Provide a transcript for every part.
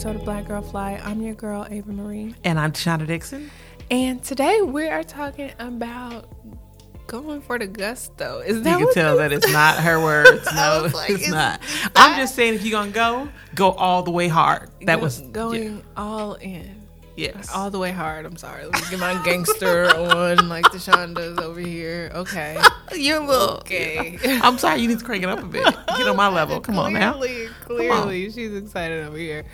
episode of Black Girl Fly. I'm your girl, Ava Marie. And I'm Shonda Dixon. And today we are talking about going for the gusto. Is that You can tell that it's not her words. No, like, it's not. that- I'm just saying if you're gonna go, go all the way hard. That Go- was going all in. yes. All the way hard. I'm sorry. Let me get my gangster on like Tashaunda's over here. Okay. You're a little. Okay. I'm sorry. You need to crank it up a bit. Get on my level. Come on now. Clearly, clearly, she's excited over here.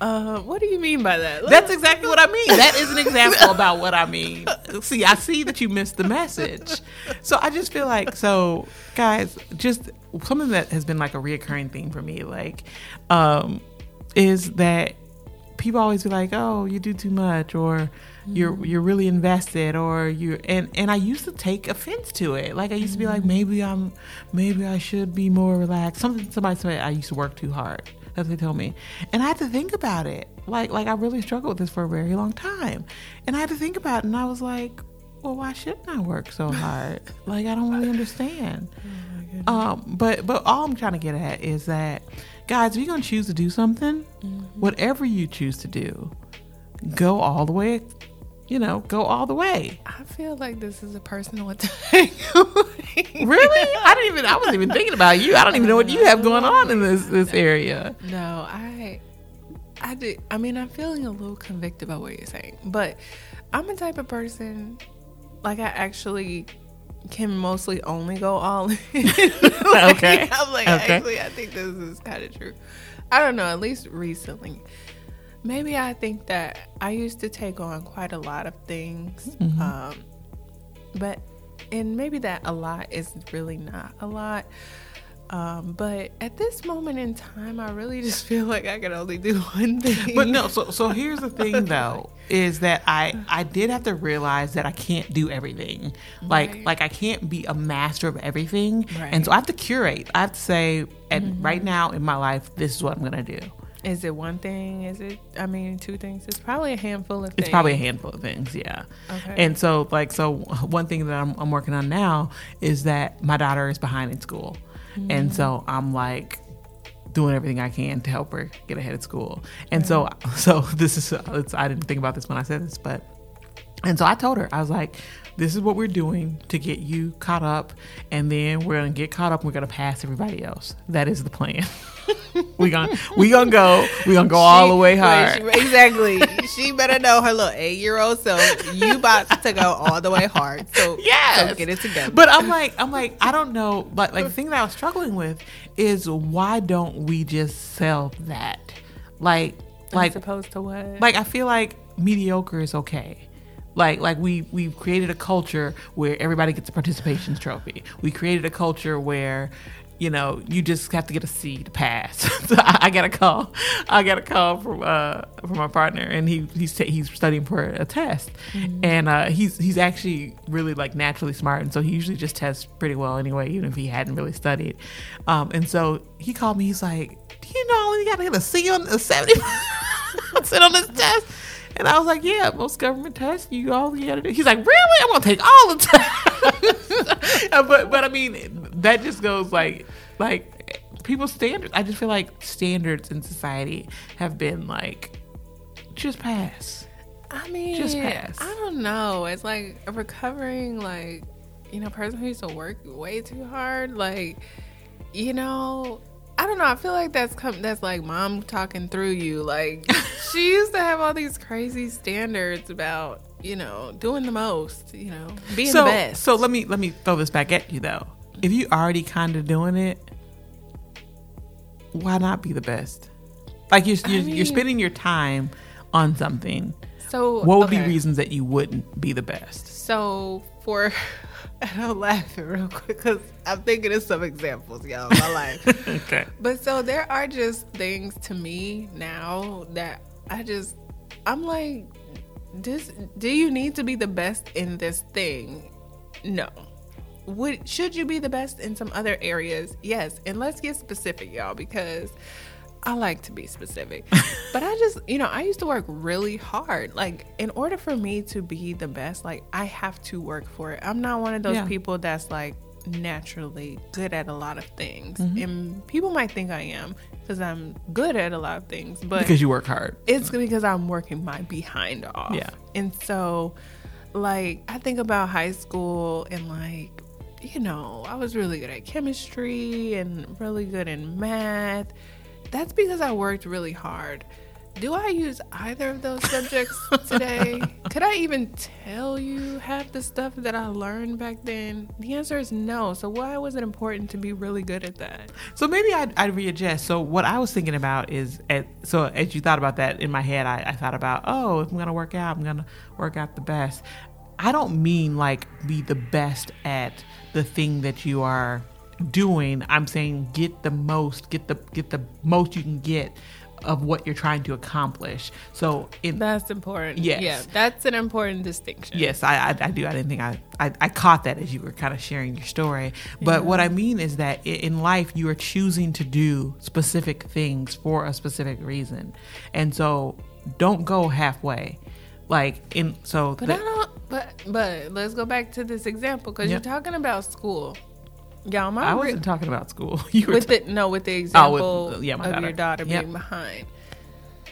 Uh, what do you mean by that? That's exactly what I mean. That is an example about what I mean. See, I see that you missed the message. So I just feel like, so guys, just something that has been like a reoccurring thing for me, like, um, is that people always be like, "Oh, you do too much," or "You're you're really invested," or "You," and and I used to take offense to it. Like I used to be like, maybe I'm, maybe I should be more relaxed. Something somebody said I used to work too hard. That's what they told me, and I had to think about it. Like like I really struggled with this for a very long time, and I had to think about it, and I was like. Well, why shouldn't I work so hard? Like I don't really understand. Um, but but all I'm trying to get at is that, guys, if you're gonna choose to do something, whatever you choose to do, go all the way. You know, go all the way. I feel like this is a personal attack. Really? I didn't even. I wasn't even thinking about you. I don't even know what you have going on in this this area. No, I, I did. I mean, I'm feeling a little convicted by what you're saying, but I'm a type of person, like I actually can mostly only go all in. Like, Okay. I'm like, Okay. actually, I think this is kind of true. I don't know. At least recently, maybe I think that I used to take on quite a lot of things, Mm-hmm. um, but and maybe that a lot is really not a lot. Um, but at this moment in time, I really just feel like I can only do one thing. But no, so so here's the thing though, is that I I did have to realize that I can't do everything. Like Right. like I can't be a master of everything. Right. And so I have to curate. I have to say at right now in my life, this is what I'm gonna do. Is it one thing? Is it? I mean, two things. It's probably a handful of. Things. It's probably a handful of things, yeah. Okay. And so, like, so one thing that I'm, I'm working on now is that my daughter is behind in school, and mm. so I'm like doing everything I can to help her get ahead at school. And so, so this is it's, I didn't think about this when I said this, but and so I told her I was like, this is what we're doing to get you caught up, and then we're gonna get caught up. and We're gonna pass everybody else. That is the plan. we gonna we gonna go. We gonna go all the way She- hard. she- exactly. she better know her little eight year old So You about to go all the way hard. So Yes. so get it together. But I'm like, I'm like, I don't know. But like the thing that I was struggling with is why don't we just sell that? Like, like, as opposed to what? like I feel like mediocre is okay. Like, like we we've created a culture where everybody gets a participation trophy. We created a culture where. You know, you just have to get a C to pass. so I, I got a call. I got a call from uh from my partner, and he he's ta- he's studying for a test, and uh, he's he's actually really like naturally smart, and so he usually just tests pretty well anyway, even if he hadn't really studied. Um, and so he called me. He's like, "Do you know you got to get a C on a seventy percent on this test?" And I was like, "Yeah, most government tests, you all you got to do." He's like, "Really? I'm gonna take all the tests." but but I mean, that just goes like like people's standards. I just feel like standards in society have been like just pass. I mean, Just pass. I don't know. It's like a recovering, like, you know, person who used to work way too hard. Like, you know, I don't know. I feel like that's come. That's like mom talking through you. Like, she used to have all these crazy standards about, you know, doing the most. You know, being so the best. so let me let me throw this back at you though. If you already kind of doing it, why not be the best? Like you're you're, mean- you're spending your time on something. So What would okay. be reasons that you wouldn't be the best? So for and I'm laughing real quick because I'm thinking of some examples, y'all, in my life. okay. But so there are just things to me now that I just I'm like, this do you need to be the best in this thing? No. Would should you be the best in some other areas? Yes. And let's get specific, y'all, because I like to be specific. but I just, you know, I used to work really hard. Like, in order for me to be the best, like, I have to work for it. I'm not one of those Yeah. people that's like, naturally good at a lot of things, Mm-hmm. and people might think I am because I'm good at a lot of things, but Because you work hard. it's because I'm working my behind off. Yeah. And so, like, I think about high school and, like, you know, I was really good at chemistry and really good in math. That's because I worked really hard. Do I use either of those subjects today? Could I even tell you half the stuff that I learned back then? The answer is no. So, why was it important to be really good at that? So maybe I'd, I'd readjust. So what I was thinking about is, at, so as you thought about that in my head, I, I thought about, oh, if I'm gonna work out, I'm gonna work out the best. I don't mean like be the best at the thing that you are doing. I'm saying get the most, get the get the most you can get of what you're trying to accomplish. So in That's important. Yes. Yeah, that's an important distinction. Yes, I, I, I do. I didn't think I, I, I caught that as you were kind of sharing your story. But what I mean is that in life, you are choosing to do specific things for a specific reason. And so don't go halfway. Like, in, so, But that- I don't. But but let's go back to this example because Yep. you're talking about school. Y'all, my I wasn't talking about school. You were with ta- the no with the oh, example yeah, my of daughter. your daughter Yep. being behind.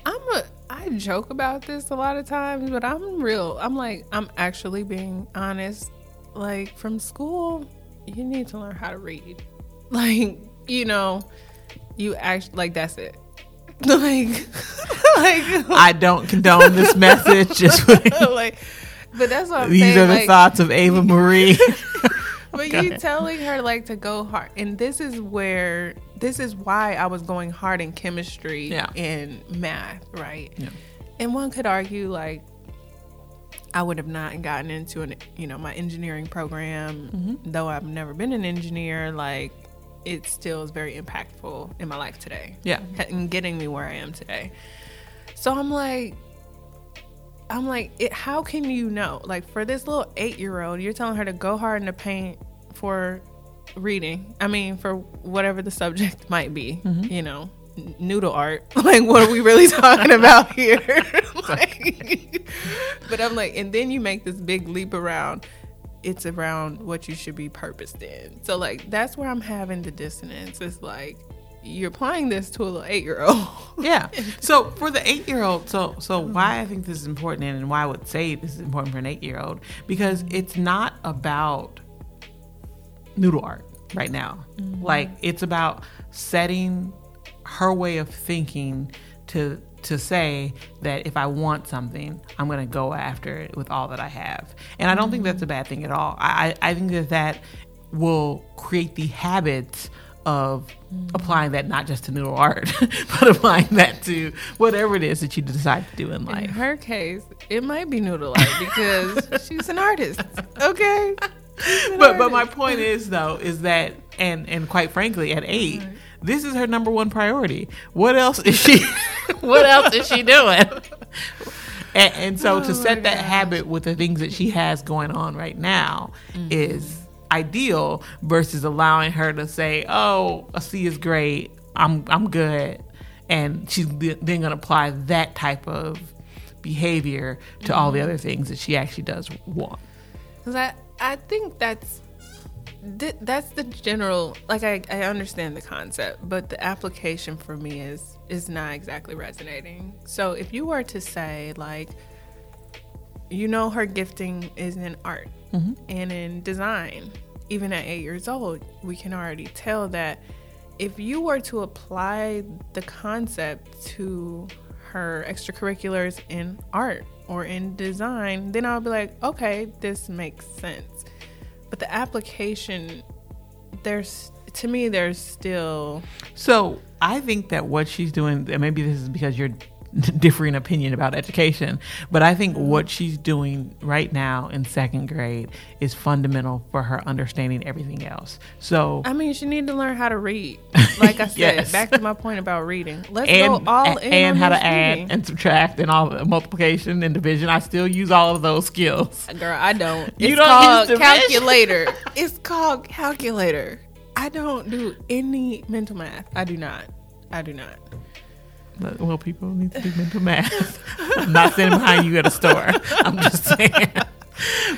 I'm a I joke about this a lot of times, but I'm real. I'm like I'm actually being honest. Like from school, you need to learn how to read. Like you know, you actually like that's it. Like like I don't condone this message. Just like. But that's what I'm saying. these saying. are the like, thoughts of Ava Marie. But you telling her like to go hard, and this is where this is why I was going hard in chemistry Yeah. and math, right? Yeah. And one could argue like I would have not gotten into an you know my engineering program, Mm-hmm. though I've never been an engineer. Like it still is very impactful in my life today. Yeah. and getting me where I am today. So I'm like, I'm like, it, how can you know? Like for this little eight year old, you're telling her to go hard in the paint for reading. I mean, for whatever the subject might be, mm-hmm. you know, noodle art. Like, what are we really talking about here? like, but I'm like, and then you make this big leap around. It's around what you should be purposed in. So like that's where I'm having the dissonance. It's like you're applying this to a little eight year old. Yeah. So for the eight year old, so so why I think this is important and why I would say this is important for an eight year old because it's not about noodle art right now. Mm-hmm. Like it's about setting her way of thinking to to say that if I want something, I'm going to go after it with all that I have. And I don't think mm-hmm. that's a bad thing at all. I I I think that that will create the habits of applying that not just to noodle art, but applying that to whatever it is that you decide to do in In life. her case, it might be noodle art because she's an artist. Okay. An But but my point is though is that and and quite frankly at 8 this is her number one priority. What else is she? what else is she doing? And, and so Oh to set that gosh. habit with the things that she has going on right now Mm-hmm. is ideal versus allowing her to say, "Oh, a C is great. I'm I'm good," and she's then going to apply that type of behavior to all Mm-hmm. the other things that she actually does want. Because I, I think that's that's the general like I, I understand the concept but the application for me is is not exactly resonating so if you were to say like you know her gifting is in art mm-hmm. and in design even at eight years old we can already tell that if you were to apply the concept to her extracurriculars in art or in design, then I'll be like, okay, this makes sense. But the application, there's to me, there's still So I think that what she's doing, and maybe this is because you're differing opinion about education, but I think what she's doing right now in second grade is fundamental for her understanding everything else. So I mean, she need to learn how to read. Like I said, Yes. back to my point about reading. Let's and go all in and how to add reading. and subtract and all the multiplication and division. I still use all of those skills. Girl, I don't. You don't called use calculator. it's called calculator. I don't do any mental math. I do not. I do not. Well, people need to do mental math. I'm not sitting behind you at a store. I'm just saying.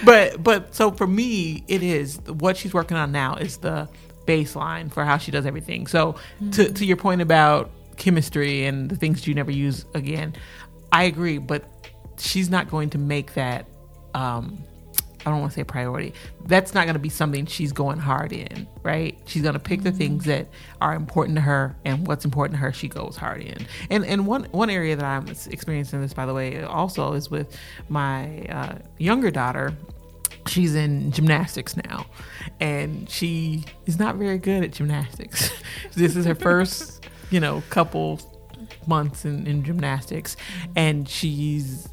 But but so for me, it is what she's working on now is the baseline for how she does everything. So to to your point about chemistry and the things you never use again, I agree. But she's not going to make that. Um, I don't want to say priority. That's not going to be something she's going hard in, right? She's going to pick the things that are important to her, and what's important to her, she goes hard in. And and one one area that I'm experiencing this, by the way, also is with my uh, younger daughter. She's in gymnastics now, and she is not very good at gymnastics. this is her first, you know, couple months in, in gymnastics, and she's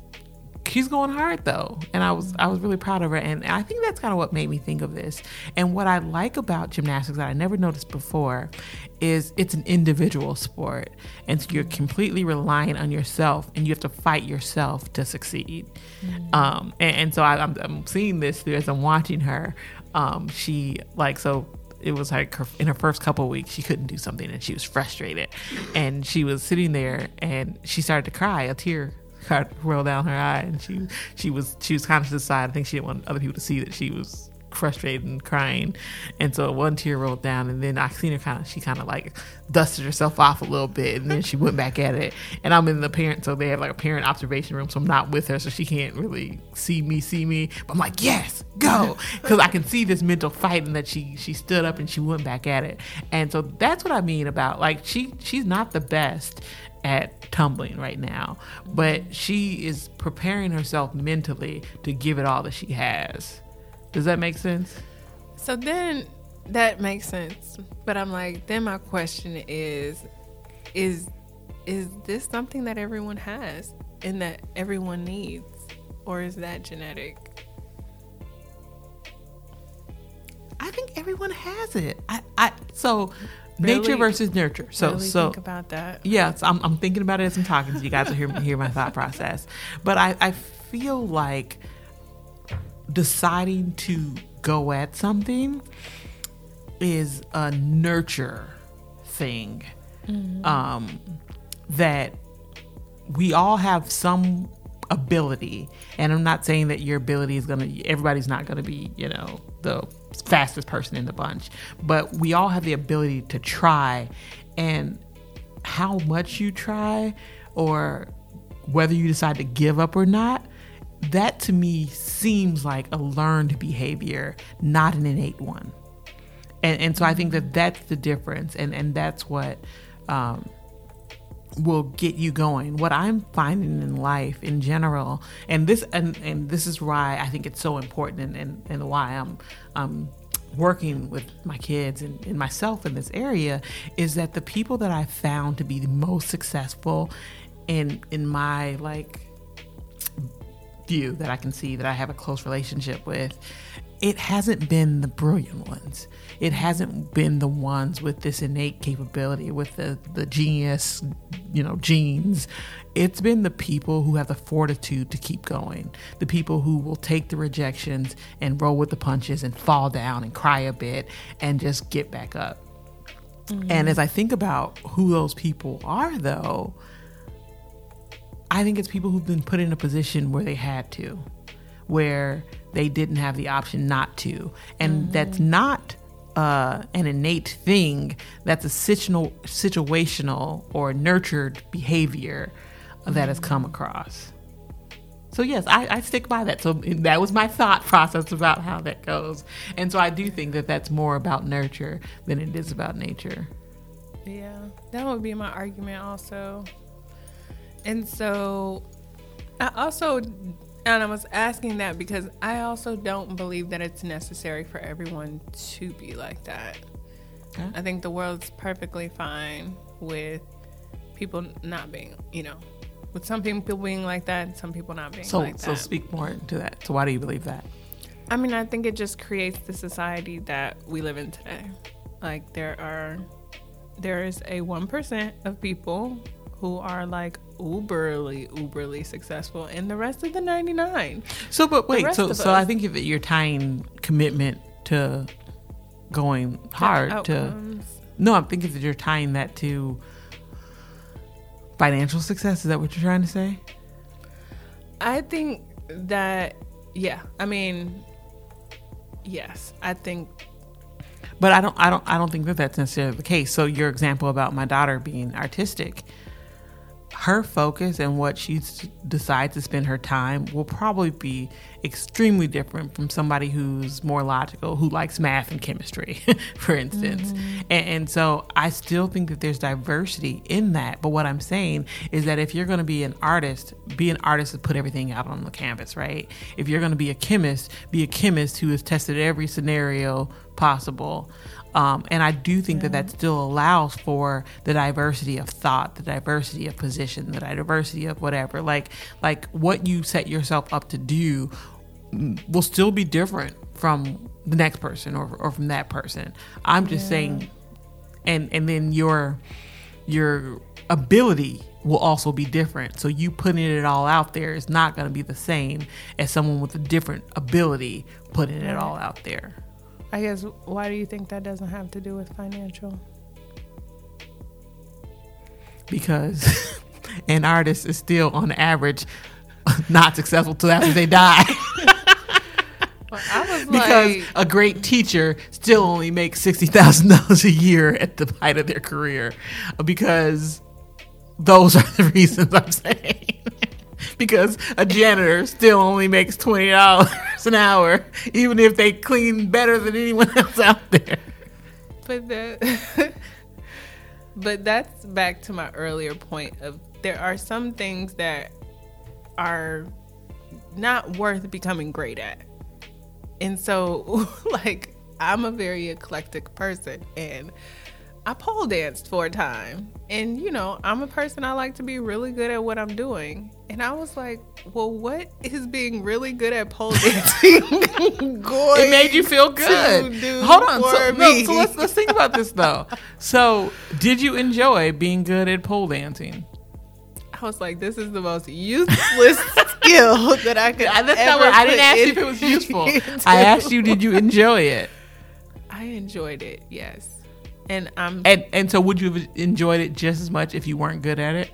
she's going hard though. And i was i was really proud of her. And i think that's kind of what made me think of this. And what i like about gymnastics that i never noticed before is it's an individual sport. And so you're completely reliant on yourself and you have to fight yourself to succeed. Um, and, and so I, I'm, I'm seeing this through as i'm watching her. Um, she like so it was like her, in her first couple of weeks she couldn't do something and she was frustrated. And she was sitting there and she started to cry a tear of rolled down her eye and she she was she was kind of to the side. I think she didn't want other people to see that she was frustrated and crying. And so one tear rolled down and then i seen her kind of she kind of like dusted herself off a little bit and then she went back at it. And i'm in the parent so they have like a parent observation room so i'm not with her so she can't really see me see me. But i'm like yes go. Because i can see this mental fight and that she she stood up and she went back at it. And so that's what i mean about like she she's not the best at tumbling right now, but she is preparing herself mentally to give it all that she has. Does that make sense? So then that makes sense. But I'm like, then my question is is is this something that everyone has and that everyone needs or is that genetic? I think everyone has it. I, I so nature versus nurture. So really so think about that. Yes, I'm, I'm thinking about it as I'm talking to you guys to hear hear my thought process. But I, I feel like deciding to go at something is a nurture thing. Um, that we all have some ability and i'm not saying that your ability is gonna everybody's not gonna be you know the fastest person in the bunch. But we all have the ability to try. And how much you try or whether you decide to give up or not that to me seems like a learned behavior not an innate one. And and so I think that that's the difference, and and that's what um, will get you going. What I'm finding in life in general, and this and and this is why I think it's so important, and and, and why I'm um working with my kids and, and myself in this area is that the people that I found to be the most successful in in my like view that I can see that I have a close relationship with, it hasn't been the brilliant ones. It hasn't been the ones with this innate capability, with the, the genius, you know, genes. It's been the people who have the fortitude to keep going, the people who will take the rejections and roll with the punches and fall down and cry a bit and just get back up. Mm-hmm. And as I think about who those people are, though, I think it's people who've been put in a position where they had to, where they didn't have the option not to. And that's not uh, an innate thing, that's a situational, situational or nurtured behavior that has come across. So, yes, I, I stick by that. So, that was my thought process about how that goes. And so, I do think that that's more about nurture than it is about nature. Yeah, that would be my argument also. And so I also and I was asking that because I also don't believe that it's necessary for everyone to be like that. I think the world's perfectly fine with people not being, you know, with some people being like that and some people not being So, like so that. speak more to that. So, why do you believe that? I mean, I think it just creates the society that we live in today. Like there are there is a 1% of people who are like uberly uberly successful and the rest of the 99. So, but wait, so so I think if you're tying commitment to going hard to no, I'm thinking that you're tying that to financial success. Is that what you're trying to say? I think that yeah, I mean, yes, I think But I don't I don't I don't think that that's necessarily the case. So your example about my daughter being artistic, her focus and what she decides to spend her time will probably be extremely different from somebody who's more logical, who likes math and chemistry, for instance. Mm-hmm. And, and so I still think that there's diversity in that. But what I'm saying is that if you're going to be an artist, be an artist to put everything out on the canvas, right? If you're going to be a chemist, be a chemist who has tested every scenario possible. Um, and I do think that that still allows for the diversity of thought, the diversity of position, the diversity of whatever. Like, like what you set yourself up to do mm, will still be different from the next person or, or from that person. I'm just saying, and and then your your ability will also be different. So you putting it all out there is not going to be the same as someone with a different ability putting it all out there. I guess why do you think that doesn't have to do with financial? because an artist is still on average not successful till after they die. I was because like, a great teacher still only makes $60,000 a year at the height of their career. Because those are the reasons I'm saying because a janitor still only makes $20 an hour even if they clean better than anyone else out there but that, but that's back to my earlier point of there are some things that are not worth becoming great at. And so, like, I'm a very eclectic person and I pole danced for a time. And, you know, I'm a person I like to be really good at what I'm doing. And I was like, well, what is being really good at pole dancing going it made you feel good. Hold on. So, no, so let's let's think about this though. So, did you enjoy being good at pole dancing? I was like, this is the most useless skill that I could I, that's ever not what, I didn't ask you if it was useful. I asked you, did you enjoy it? I enjoyed it, yes. And I'm And and so, would you have enjoyed it just as much if you weren't good at it?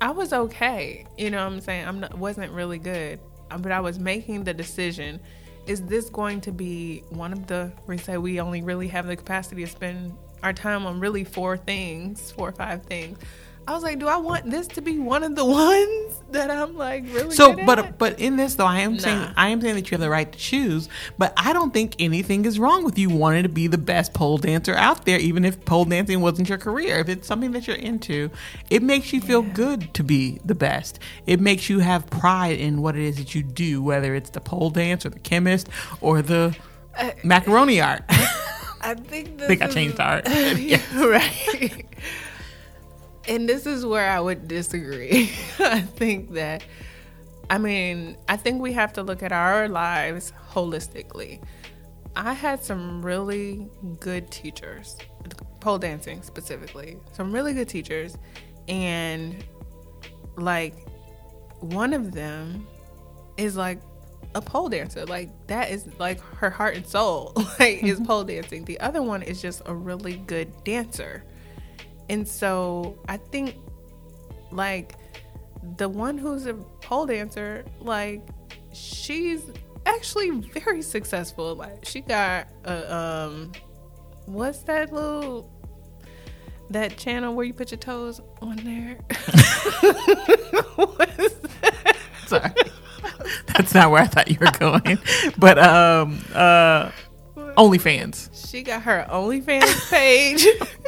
I was okay. You know what I'm saying? I'm not wasn't really good. Um, But I was making the decision, is this going to be one of the we say we only really have the capacity to spend our time on really four things, four or five things. I was like, do I want this to be one of the ones that I'm like really So, good but at? but in this though, I am saying I am saying that you have the right to choose. But I don't think anything is wrong with you wanting to be the best pole dancer out there, even if pole dancing wasn't your career. If it's something that you're into, it makes you feel good to be the best. It makes you have pride in what it is that you do, whether it's the pole dance or the chemist or the uh, macaroni art. I think this think I changed the art. Yeah, right. And this is where I would disagree. I think that, I mean, I think we have to look at our lives holistically. I had some really good teachers, pole dancing specifically, some really good teachers. And like, one of them is like a pole dancer. Like that is like her heart and soul. Like is mm-hmm. pole dancing. The other one is just a really good dancer. And so I think like the one who's a pole dancer, like she's actually very successful. Like she got a um what's that little that channel where you put your toes on there? what is that? Sorry. That's not where I thought you were going. But um uh OnlyFans. She got her OnlyFans page.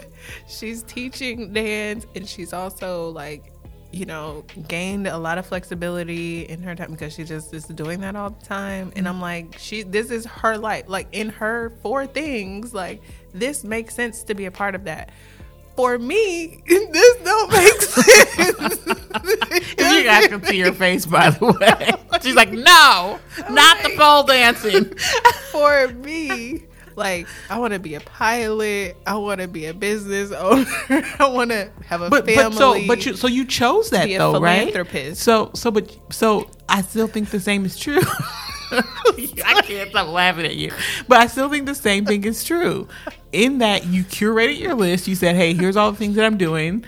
she's teaching dance and she's also like, you know, gained a lot of flexibility in her time because she just is doing that all the time. And I'm like, she this is her life. Like in her four things, like this makes sense to be a part of that. For me, this don't make sense. You guys can see her face, by the way. She's like, no, not the pole dancing. for me. Like, I want to be a pilot. I want to be a business owner. I want to have a But family. but so but you so you chose that though, right? philanthropist. So so but so I still think the same is true. I can't stop laughing at you, but I still think the same thing is true. In that you curated your list, you said, "Hey, here's all the things that I'm doing."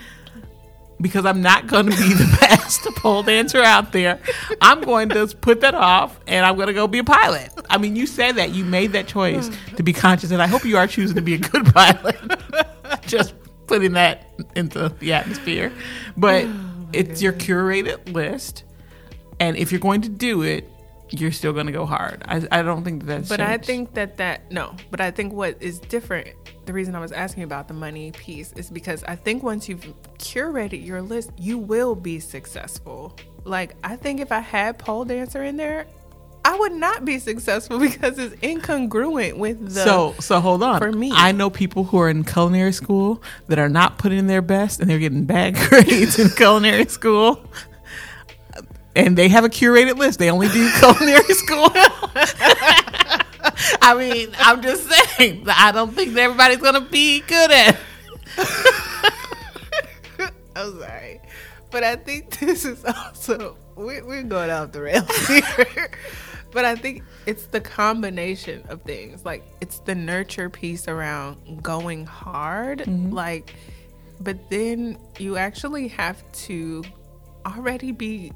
because I'm not going to be the best pole dancer out there. I'm going to put that off and I'm going to go be a pilot. I mean, you said that. You made that choice hmm. to be conscious, and I hope you are choosing to be a good pilot. Just putting that into the atmosphere. But oh, it's your curated list. And if you're going to do it, you're still going to go hard. I, I don't think that that's But I think that that no, but I think what is different. The reason I was asking about the money piece is because I think once you've curated your list, you will be successful. Like I think if I had pole dancer in there, I would not be successful because it's incongruent with the. so so hold on. for me. I know people who are in culinary school that are not putting in their best and they're getting bad grades in culinary school. And they have a curated list. They only do culinary school. I mean, I'm just saying. I don't think that everybody's gonna be good at. I'm sorry, but I think this is also we, we're going off the rails here. But I think it's the combination of things. Like it's the nurture piece around going hard, mm-hmm. like, but then you actually have to already be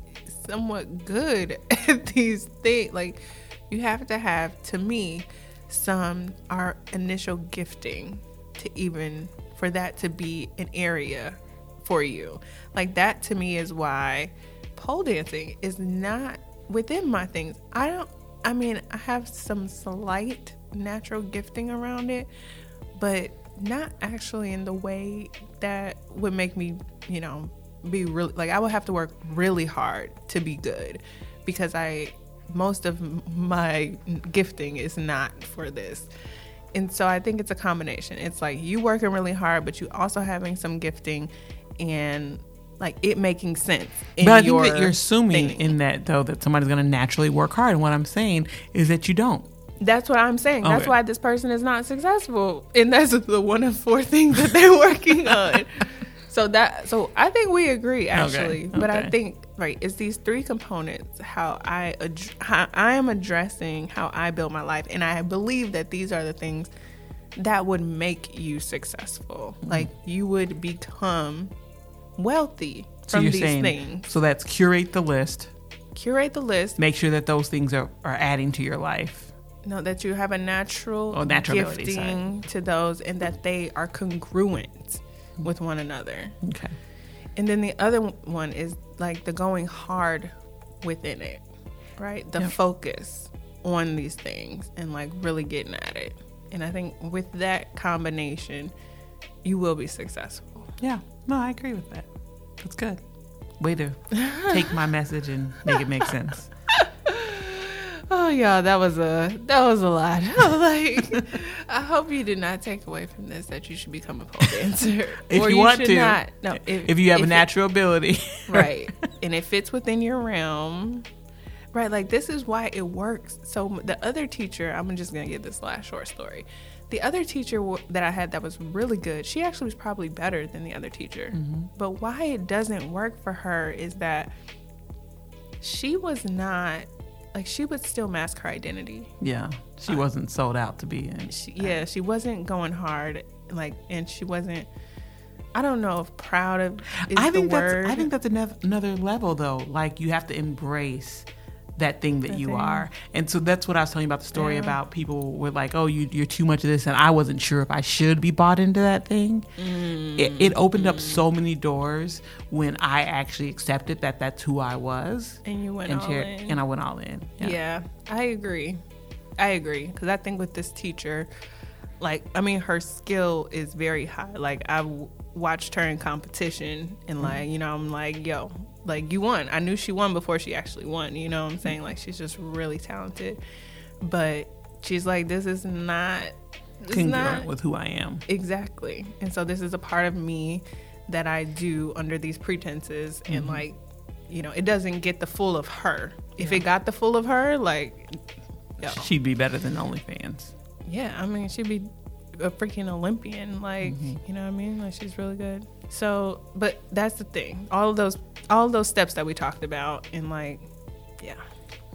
somewhat good at these things. Like you have to have, to me, some our initial gifting to even for that to be an area for you. Like that to me is why pole dancing is not within my things. I don't I mean, I have some slight natural gifting around it, but not actually in the way that would make me, you know, be really like I would have to work really hard to be good because I most of my gifting is not for this. And so I think it's a combination. It's like you working really hard, but you also having some gifting and like it making sense. In But I think that you're assuming thing. in that though that somebody's gonna naturally work hard. And what I'm saying is that you don't. That's what I'm saying. That's Okay. why this person is not successful, and that's the one of four things that they're working on. So that, so I think we agree actually, but I think right, it's these three components how I ad- how I am addressing how I build my life, and I believe that these are the things that would make you successful. Mm-hmm. Like you would become wealthy So from these saying things. so that's curate the list. Curate the list. Make sure that those things are, are adding to your life. No, that you have a natural Oh, natural gifting to those and that they are congruent with one another. Okay. And then the other one is like the going hard within it, right? The Yep. focus on these things and like really getting at it. And I think with that combination, you will be successful. Yeah. No, I agree with that. That's good. Way to take my message and make it make sense. Oh yeah, that was a that was a lot. like, I hope you did not take away from this that you should become a pole dancer. If Or you, want to, not. No, if, you have a if it- natural ability, right, and it fits within your realm, right? Like this is why it works. So the other teacher, I'm just gonna get this last short story. The other teacher w- that I had that was really good. She actually was probably better than the other teacher. Mm-hmm. But why it doesn't work for her is that she was not like she would still mask her identity. yeah, she uh, wasn't sold out to be in. she, yeah, she wasn't going hard, like, and she wasn't. I don't know if proud of I think the word. that's I think that's another level though. Like you have to embrace that thing that you thing. are, and so that's what I was telling you about the story Yeah. about people were like, "Oh, you you're too much of this," and I wasn't sure if I should be bought into that thing. Mm. It, it opened up so many doors when I actually accepted that that's who I was, and you went and all in. and I went all in. yeah. I agree. I agree because I think with this teacher, like, I mean, her skill is very high. Like, I've watched her in competition, and mm-hmm. like, you know, I'm like, yo, like you won. I knew she won before she actually won. You know what I'm saying? Like, she's just really talented, but she's like, this is not. This is congruent not with who I am. Exactly. And so this is a part of me that I do under these pretenses and mm-hmm. like you know, it doesn't get the full of her. If it got the full of her, like yo, She'd be better than OnlyFans. yeah, I mean she'd be a freaking Olympian. Like, mm-hmm. you know what I mean? Like she's really good. So but that's the thing. All of those all of those steps that we talked about and like yeah.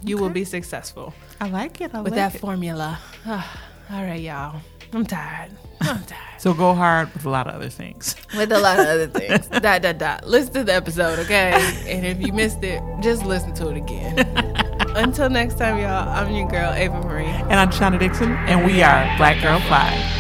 You will be successful I like it. I with like that it. formula. all right, y'all. I'm tired. I'm tired. So go hard with a lot of other things. With a lot of other things. dot dot dot. Listen to the episode, okay? And if you missed it, just listen to it again. Until next time, y'all. I'm your girl Ava Marie. And I'm Shauna Dixon, and we are Black Girl Fly.